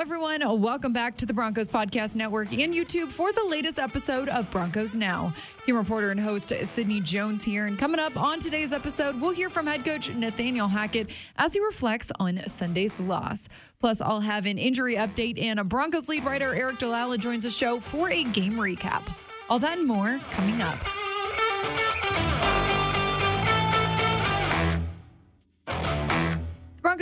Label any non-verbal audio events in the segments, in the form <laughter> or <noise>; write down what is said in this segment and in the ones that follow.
Everyone. Welcome back to the Broncos Podcast Network and YouTube for the latest episode of Broncos Now. Team reporter and host Sydney Jones here. And coming up on today's episode, we'll hear from head coach Nathaniel Hackett as he reflects on Sunday's loss. Plus, I'll have an injury update, and a Broncos lead writer Aric DiLalla joins the show for a game recap. All that and more coming up.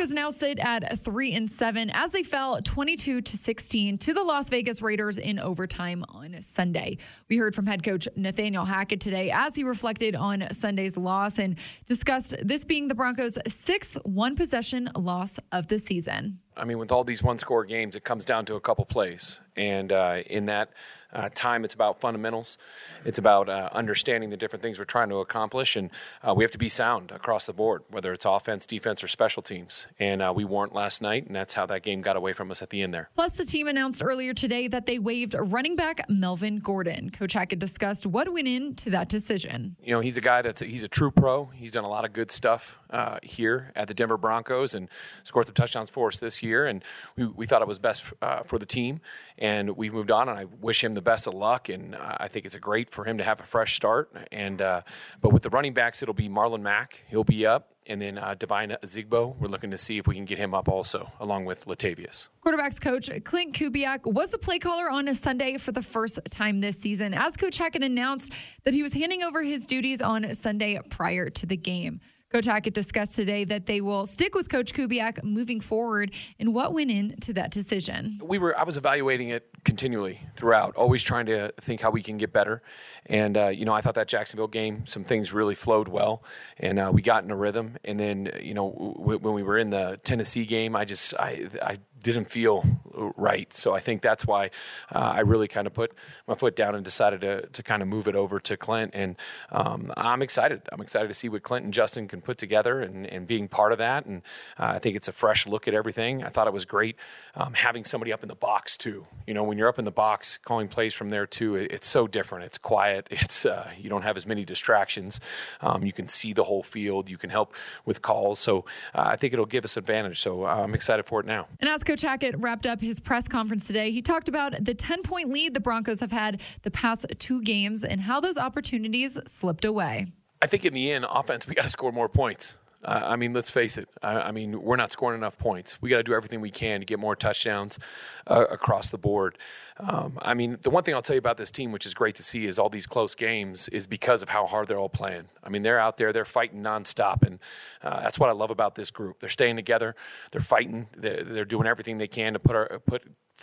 Broncos now sit at three and seven as they fell 22 to 16 to the Las Vegas Raiders in overtime on Sunday. We heard from head coach Nathaniel Hackett today as he reflected on Sunday's loss and discussed this being the Broncos' sixth one possession loss of the season. I mean, with all these one score games, it comes down to a couple plays. And uh, in that uh, time, it's about fundamentals. It's about uh, understanding the different things we're trying to accomplish. And uh, we have to be sound across the board, whether it's offense, defense, or special teams. And uh, we weren't last night, and that's how that game got away from us at the end there. Plus, the team announced earlier today that they waived running back Melvin Gordon. Coach Hackett discussed what went into that decision. You know, he's a guy that's a, he's a true pro. He's done a lot of good stuff uh, here at the Denver Broncos and scored some touchdowns for us this year. And we, we thought it was best uh, for the team. And we've moved on, and I wish him the best of luck. And uh, I think it's a great for him to have a fresh start. And uh, but with the running backs, it'll be Marlon Mack. He'll be up. And then uh, Devine Ozigbo, we're looking to see if we can get him up also, along with Latavius. Quarterbacks coach Clint Kubiak was the play caller on a Sunday for the first time this season, as Coach Hackett announced that he was handing over his duties on Sunday prior to the game. Coach Hackett discussed today that they will stick with Coach Kubiak moving forward and what went into that decision. We were I was evaluating it continually throughout, always trying to think how we can get better. And uh, you know, I thought that Jacksonville game, some things really flowed well, and uh, we got in a rhythm. And then you know, w- when we were in the Tennessee game, I just I I didn't feel right. So I think that's why uh, I really kind of put my foot down and decided to, to kind of move it over to Clint. And um, I'm excited. I'm excited to see what Clint and Justin can put together and, and being part of that. And uh, I think it's a fresh look at everything. I thought it was great um, having somebody up in the box too. You know, when you're up in the box calling plays from there too, it, it's so different. It's quiet. <laughs> It's uh, you don't have as many distractions. Um, you can see the whole field. You can help with calls. So uh, I think it'll give us advantage. So uh, I'm excited for it now. And Coach wrapped up his press conference today, he talked about the 10 point lead the Broncos have had the past two games and how those opportunities slipped away. I think in the end, offense, we got to score more points. Uh, I mean, let's face it. I, I, mean, we're not scoring enough points. We got to do everything we can to get more touchdowns uh, across the board. Um, I mean, the one thing I'll tell you about this team, which is great to see, is all these close games is because of how hard they're all playing. I mean, they're out there, they're fighting nonstop, and uh, that's what I love about this group. They're staying together, they're fighting, they're, they're doing everything they can to put our put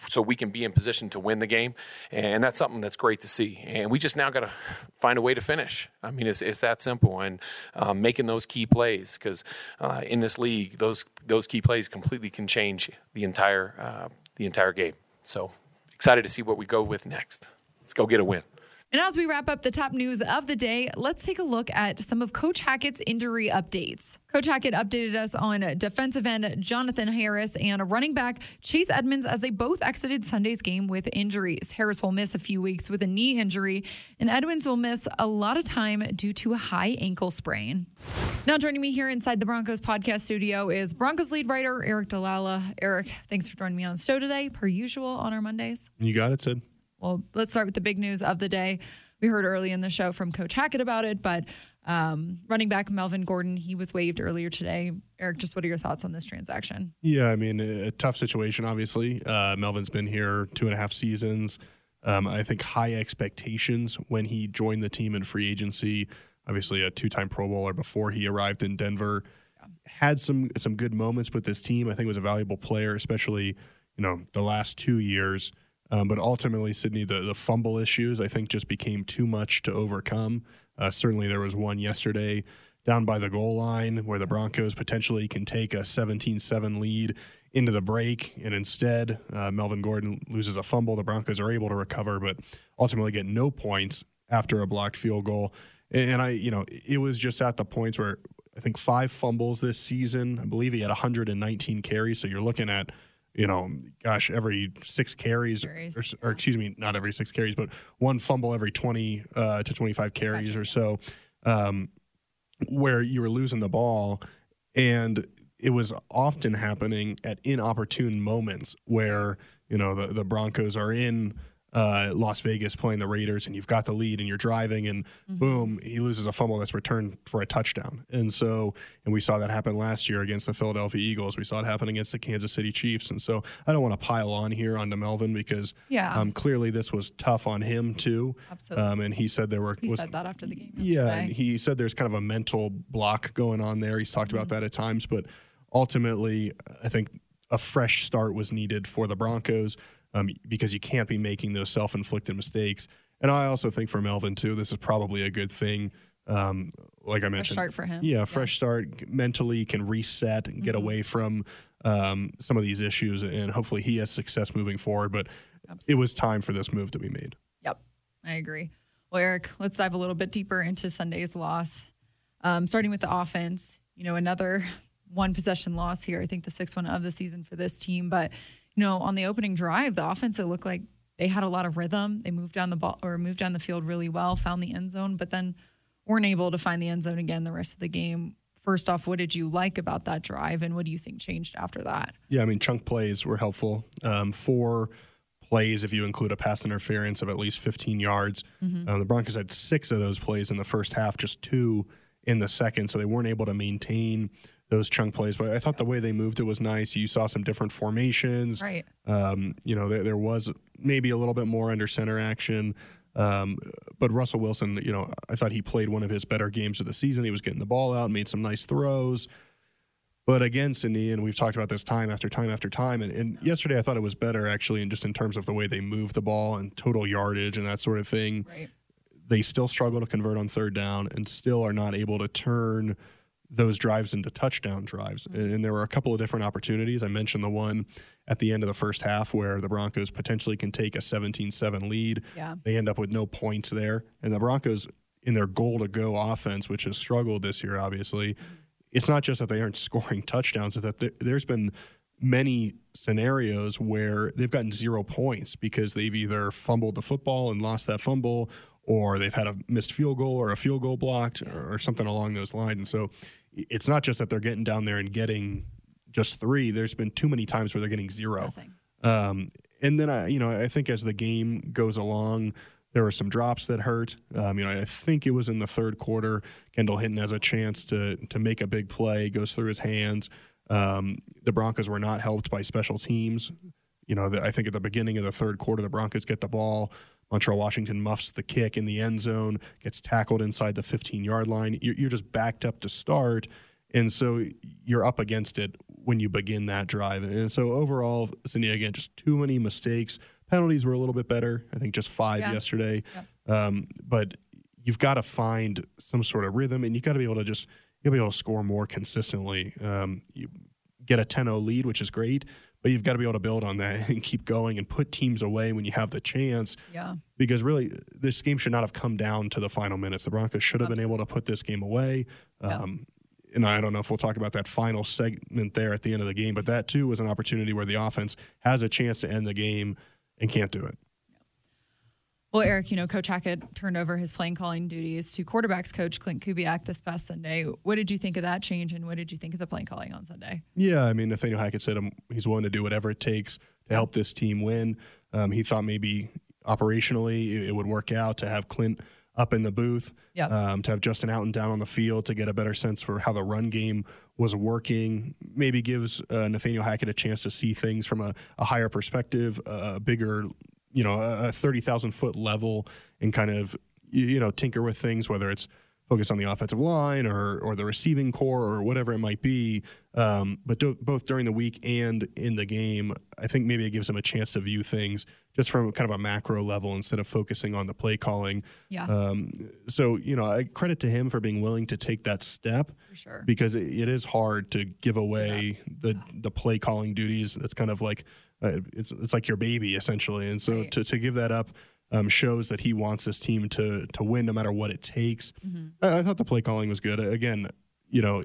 so we can be in position to win the game, and that's something that's great to see. And we just now got to <laughs> find a way to finish. I mean, it's, it's that simple, and um, making those key plays because uh, in this league, those those key plays completely can change the entire uh, the entire game. So excited to see what we go with next. Let's go get a win. And as we wrap up the top news of the day, let's take a look at some of Coach Hackett's injury updates. Coach Hackett updated us on defensive end Jonathan Harris and running back Chase Edmonds as they both exited Sunday's game with injuries. Harris will miss a few weeks with a knee injury, and Edmonds will miss a lot of time due to a high ankle sprain. Now, joining me here inside the Broncos podcast studio is Broncos lead writer Aric DiLalla. Aric, thanks for joining me on the show today, per usual on our Mondays. You got it, Sid. Well, let's start with the big news of the day. We heard early in the show from Coach Hackett about it, but um, running back Melvin Gordon, he was waived earlier today. Aric, just what are your thoughts on this transaction? Yeah, I mean, a tough situation, obviously. Uh, Melvin's been here two and a half seasons. Um, I think high expectations when he joined the team in free agency. Obviously, a two-time Pro Bowler before he arrived in Denver. Yeah. Had some some good moments with this team. I think was a valuable player, especially you know the last two years. Um, but ultimately, Sydney, the, the fumble issues, I think, just became too much to overcome. Uh, certainly, there was one yesterday down by the goal line where the Broncos potentially can take a 17 7 lead into the break. And instead, uh, Melvin Gordon loses a fumble. The Broncos are able to recover, but ultimately get no points after a blocked field goal. And I, you know, it was just at the points where I think five fumbles this season. I believe he had 119 carries. So you're looking at you know, gosh, every six carries, carries. Or, or, excuse me, not every six carries, but one fumble every 20 uh, to 25 carries gotcha. or so, um, where you were losing the ball. And it was often happening at inopportune moments where you know the the Broncos are in uh, Las Vegas playing the Raiders, and you've got the lead, and you're driving, and mm-hmm. boom, he loses a fumble that's returned for a touchdown. And so, and we saw that happen last year against the Philadelphia Eagles. We saw it happen against the Kansas City Chiefs. And so, I don't want to pile on here onto Melvin because yeah. um, clearly this was tough on him too. Absolutely. Um, and he said there were he was, said that after the game. Yesterday. Yeah, he said there's kind of a mental block going on there. He's talked mm-hmm. about that at times, but ultimately, I think a fresh start was needed for the Broncos um, because you can't be making those self inflicted mistakes. And I also think for Melvin, too, this is probably a good thing. Um, like I mentioned, fresh start for him. Yeah, fresh yeah. start mentally can reset and get mm-hmm. away from um, some of these issues, and hopefully he has success moving forward. But Absolutely. it was time for this move to be made. Yep, I agree. Well, Aric, let's dive a little bit deeper into Sunday's loss. Um, starting with the offense, you know, another <laughs> one possession loss here. I think the sixth one of the season for this team, but you know, on the opening drive, the offense it looked like they had a lot of rhythm. They moved down the ball or moved down the field really well, found the end zone, but then weren't able to find the end zone again the rest of the game. First off, what did you like about that drive, and what do you think changed after that? Yeah, I mean, chunk plays were helpful. Um, four plays, if you include a pass interference of at least 15 yards. Mm-hmm. Um, the Broncos had six of those plays in the first half, just two in the second, so they weren't able to maintain those chunk plays. But I thought the way they moved it was nice. You saw some different formations. Right. Um, you know, there, there, was maybe a little bit more under center action. Um, but Russell Wilson, you know, I thought he played one of his better games of the season. He was getting the ball out, made some nice throws. But again, Cindy, and we've talked about this time after time after time. And, and yesterday, I thought it was better actually, and just in terms of the way they moved the ball and total yardage and that sort of thing. Right. They still struggle to convert on third down and still are not able to turn those drives into touchdown drives. Mm-hmm. And there were a couple of different opportunities. I mentioned the one at the end of the first half where the Broncos potentially can take a 17 7 lead. Yeah. They end up with no points there. And the Broncos, in their goal to go offense, which has struggled this year, obviously, mm-hmm. it's not just that they aren't <laughs> scoring touchdowns, it's that there's been many scenarios where they've gotten zero points because they've either fumbled the football and lost that fumble or they've had a missed field goal or a field goal blocked or, or something along those lines. And so it's not just that they're getting down there and getting just three. There's been too many times where they're getting zero. Um, and then I, you know, I think as the game goes along, there were some drops that hurt. Um, you know, I think it was in the third quarter. Kendall Hinton has a chance to to make a big play, goes through his hands. Um, the Broncos were not helped by special teams. You know, the, I think at the beginning of the third quarter, the Broncos get the ball. Montrell Washington muffs the kick in the end zone, gets tackled inside the 15 yard line. You're, you're just backed up to start. And so you're up against it when you begin that drive. And so overall, Cindy, again, just too many mistakes. Penalties were a little bit better. I think just five yeah. yesterday. Yeah. Um, but you've got to find some sort of rhythm and you've got to be able to just you'll be able to score more consistently. Um, you get a 10-0 lead, which is great, but you've got to be able to build on that <laughs> and keep going and put teams away when you have the chance. Yeah. Because really, this game should not have come down to the final minutes. The Broncos should have Absolutely. been able to put this game away. Um, And I don't know if we'll talk about that final segment there at the end of the game, but that too was an opportunity where the offense has a chance to end the game and can't do it. Well, Aric, you know, Coach Hackett turned over his playing calling duties to quarterbacks coach Clint Kubiak this past Sunday. What did you think of that change, and what did you think of the playing calling on Sunday? Yeah, I mean, Nathaniel Hackett said he's willing to do whatever it takes to help this team win. Um, he thought maybe operationally it would work out to have Clint up in the booth, yep. um, to have Justin out and down on the field to get a better sense for how the run game was working. Maybe gives uh, Nathaniel Hackett a chance to see things from a, a higher perspective, a bigger you know a, 30,000 foot level and kind of you know tinker with things whether it's focus on the offensive line or or the receiving corps or whatever it might be. Um, but do, both during the week and in the game I think maybe it gives him a chance to view things just from kind of a macro level instead of focusing on the play calling. Yeah. Um, so you know I credit to him for being willing to take that step for sure. because it, it is hard to give away yeah. the the play calling duties. That's kind of like uh, it's it's like your baby essentially, and so right. to to give that up. Um, shows that he wants this team to to win no matter what it takes. Mm-hmm. I, I, thought the play calling was good. Again, you know,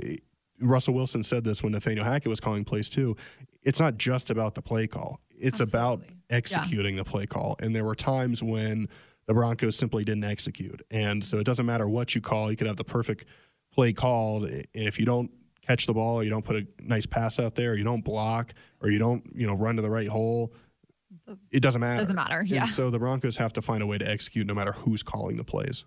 Russell Wilson said this when Nathaniel Hackett was calling plays too. It's not just about the play call; it's Absolutely. about executing yeah. the play call. And there were times when the Broncos simply didn't execute, and so it doesn't matter what you call. You could have the perfect play called, and if you don't catch the ball, or you don't put a nice pass out there, or you don't block, or you don't you know run to the right hole, it doesn't matter. It doesn't matter, And yeah. so the Broncos have to find a way to execute no matter who's calling the plays.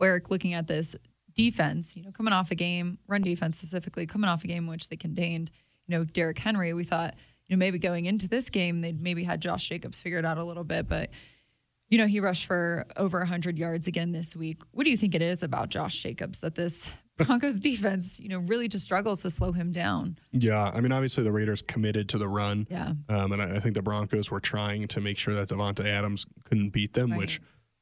Aric, looking at this defense, you know, coming off a game, run defense specifically, coming off a game which they contained, you know, Derrick Henry, we thought, you know, maybe going into this game, they'd maybe had Josh Jacobs figured out a little bit, but, you know, he rushed for over 100 yards again this week. What do you think it is about Josh Jacobs that this <laughs> Broncos defense, you know, really just struggles to slow him down? Yeah, I mean, obviously the Raiders committed to the run. Yeah. Um, and I, I think the Broncos were trying to make sure that Davante Adams couldn't beat them, Right. which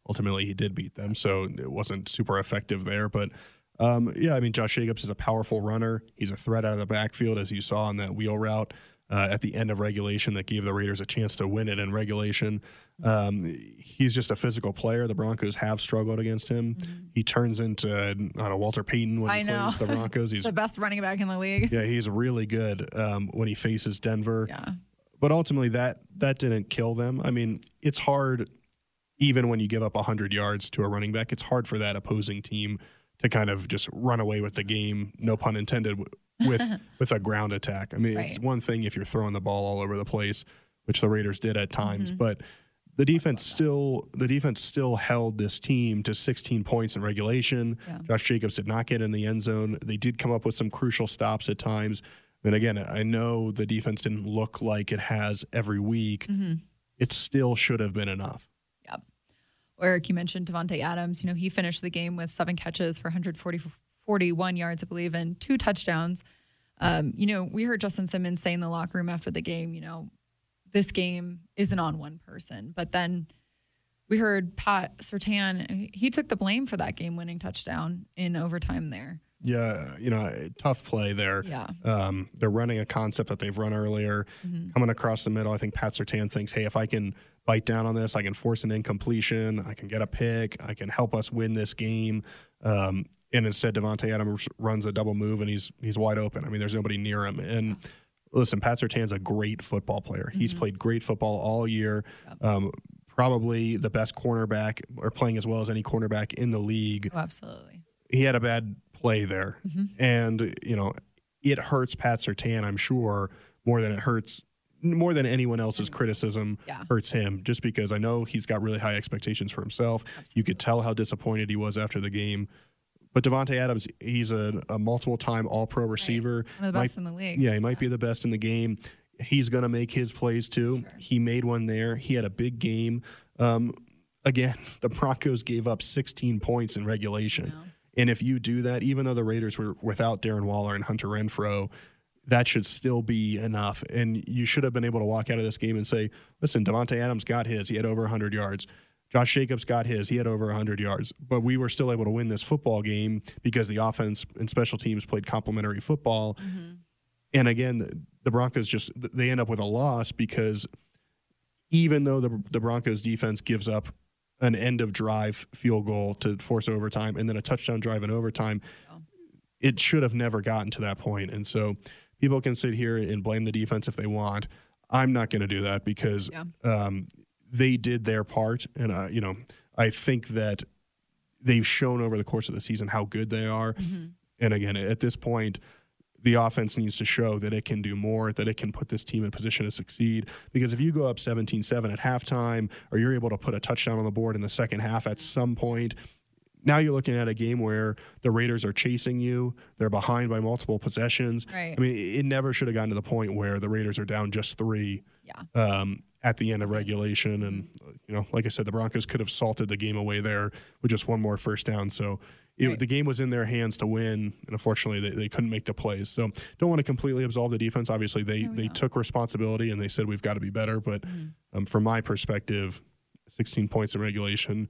ultimately he did beat them. So it wasn't super effective there. But um, yeah, I mean, Josh Jacobs is a powerful runner. He's a threat out of the backfield, as you saw on that wheel route uh, at the end of regulation that gave the Raiders a chance to win it in regulation. Um, he's just a physical player. The Broncos have struggled against him. He turns into, I don't know, Walter Payton when I he know. plays the Broncos. He's <laughs> The best running back in the league. yeah, he's really good um, when he faces Denver. Yeah. But ultimately, that that didn't kill them. I mean, it's hard, even when you give up 100 yards to a running back, it's hard for that opposing team to kind of just run away with the game, no pun intended, with <laughs> with a ground attack. I mean, it's one thing if you're throwing the ball all over the place, which the Raiders did at times, Mm-hmm. but the defense still the defense still held this team to 16 points in regulation. Yeah. Josh Jacobs did not get in the end zone. They did come up with some crucial stops at times. And again, I know the defense didn't look like it has every week. Mm-hmm. It still should have been enough. Yep. Aric, you mentioned Davante Adams. You know, he finished the game with seven catches for 140, 41 yards, I believe, and two touchdowns. Um, you know, we heard Justin Simmons say in the locker room after the game, you know, this game isn't on one person. But then we heard Pat Surtain, he took the blame for that game winning touchdown in overtime there. Yeah, you know, tough play there. Yeah. Um, they're running a concept that they've run earlier, coming across the middle. I think Pat Surtain thinks, hey, if I can bite down on this, I can force an incompletion, I can get a pick, I can help us win this game. Um, and instead, Davante Adams runs a double move and he's he's wide open. I mean, there's nobody near him. And listen, Pat Surtain's a great football player. He's played great football all year. Um, probably the best cornerback or playing as well as any cornerback in the league Oh, absolutely. he had a bad play there, Mm-hmm. and you know it hurts Pat Surtain, I'm sure, more than it hurts more than anyone else's criticism Yeah. hurts him. Just because I know he's got really high expectations for himself. You could tell how disappointed he was after the game. But Davante Adams, he's a, a multiple-time All-Pro receiver. One of the Might- best in the league. yeah, he might be the best in the game. He's going to make his plays too. He made one there. He had a big game. Um, again, <laughs> the Broncos gave up 16 points in regulation. And if you do that, even though the Raiders were without Darren Waller and Hunter Renfrow, that should still be enough. And you should have been able to walk out of this game and say, listen, Davante Adams got his. He had over 100 yards. Josh Jacobs got his. He had over 100 yards. But we were still able to win this football game because the offense and special teams played complementary football. And again, the Broncos just they end up with a loss because even though the the Broncos defense gives up an end of drive field goal to force overtime and then a touchdown drive in overtime, it should have never gotten to that point. And so people can sit here and blame the defense if they want. I'm not going to do that because Yeah. um, they did their part, and uh, you know I think that they've shown over the course of the season how good they are. And again, at this point, the offense needs to show that it can do more, that it can put this team in position to succeed. Because if you go up 17 7 at halftime, or you're able to put a touchdown on the board in the second half at some point, now you're looking at a game where the Raiders are chasing you. They're behind by multiple possessions. Right. I mean, it never should have gotten to the point where the Raiders are down just three Yeah. um, at the end of regulation. And, you know, like I said, the Broncos could have salted the game away there with just one more first down. So it, Right. the game was in their hands to win. And unfortunately, they, they couldn't make the plays. So don't want to completely absolve the defense. Obviously, they, they took responsibility and they said, we've got to be better. But um, from my perspective, 16 points in regulation,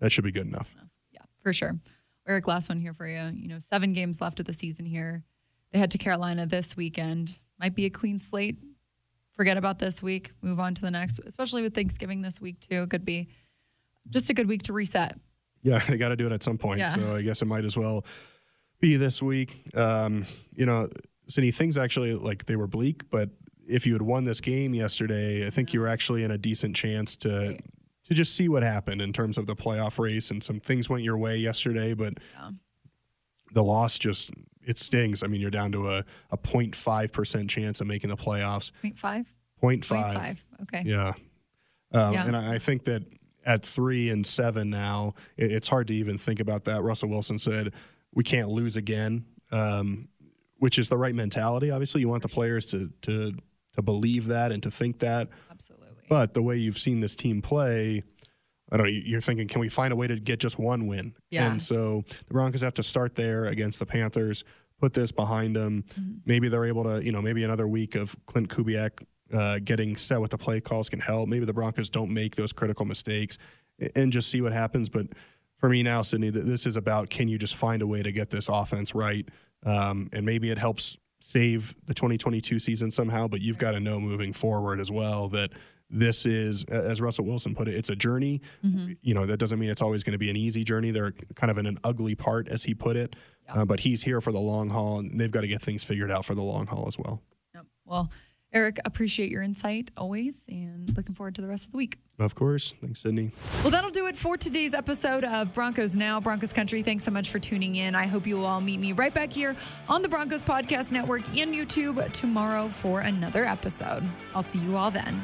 that should be good enough. For sure. Aric, last one here for you. You know, seven games left of the season here. They head to Carolina this weekend. Might be a clean slate. Forget about this week. Move on to the next, especially with Thanksgiving this week, too. It could be just a good week to reset. Yeah, <laughs> they got to do it at some point. Yeah. So I guess it might as well be this week. Um, you know, Cindy, things actually like they were bleak, but if you had won this game yesterday, I think you were actually in a decent chance to Right. To just see what happened in terms of the playoff race and some things went your way yesterday, but Yeah. the loss just it stings. I mean, you're down to a, a 0.5 percent chance of making the playoffs. 0.5? 0.5. 0.5. Okay. Yeah. Um, Yeah. And I I think that at three and seven now, it, it's hard to even think about that. Russell Wilson said, we can't lose again, um, which is the right mentality. Obviously, you want the players to, to, to believe that and to think that. But the way you've seen this team play, I don't know, you're thinking, can we find a way to get just one win? Yeah. And so the Broncos have to start there against the Panthers, put this behind them. Maybe they're able to, you know, maybe another week of Clint Kubiak uh, getting set with the play calls can help. Maybe the Broncos don't make those critical mistakes and just see what happens. But for me now, Sydney, this is about can you just find a way to get this offense right? Um, and maybe it helps save the 2022 season somehow, but you've got to know moving forward as well that this is, as Russell Wilson put it, it's a journey. You know, that doesn't mean it's always going to be an easy journey. They're kind of in an ugly part, as he put it. Uh, but he's here for the long haul, and they've got to get things figured out for the long haul as well. Yep. Well, Aric, appreciate your insight always and looking forward to the rest of the week. Of course. Thanks, Sydney. Well, that'll do it for today's episode of Broncos Now, Broncos Country. Thanks so much for tuning in. I hope you will all meet me right back here on the Broncos Podcast Network and YouTube tomorrow for another episode. I'll see you all then.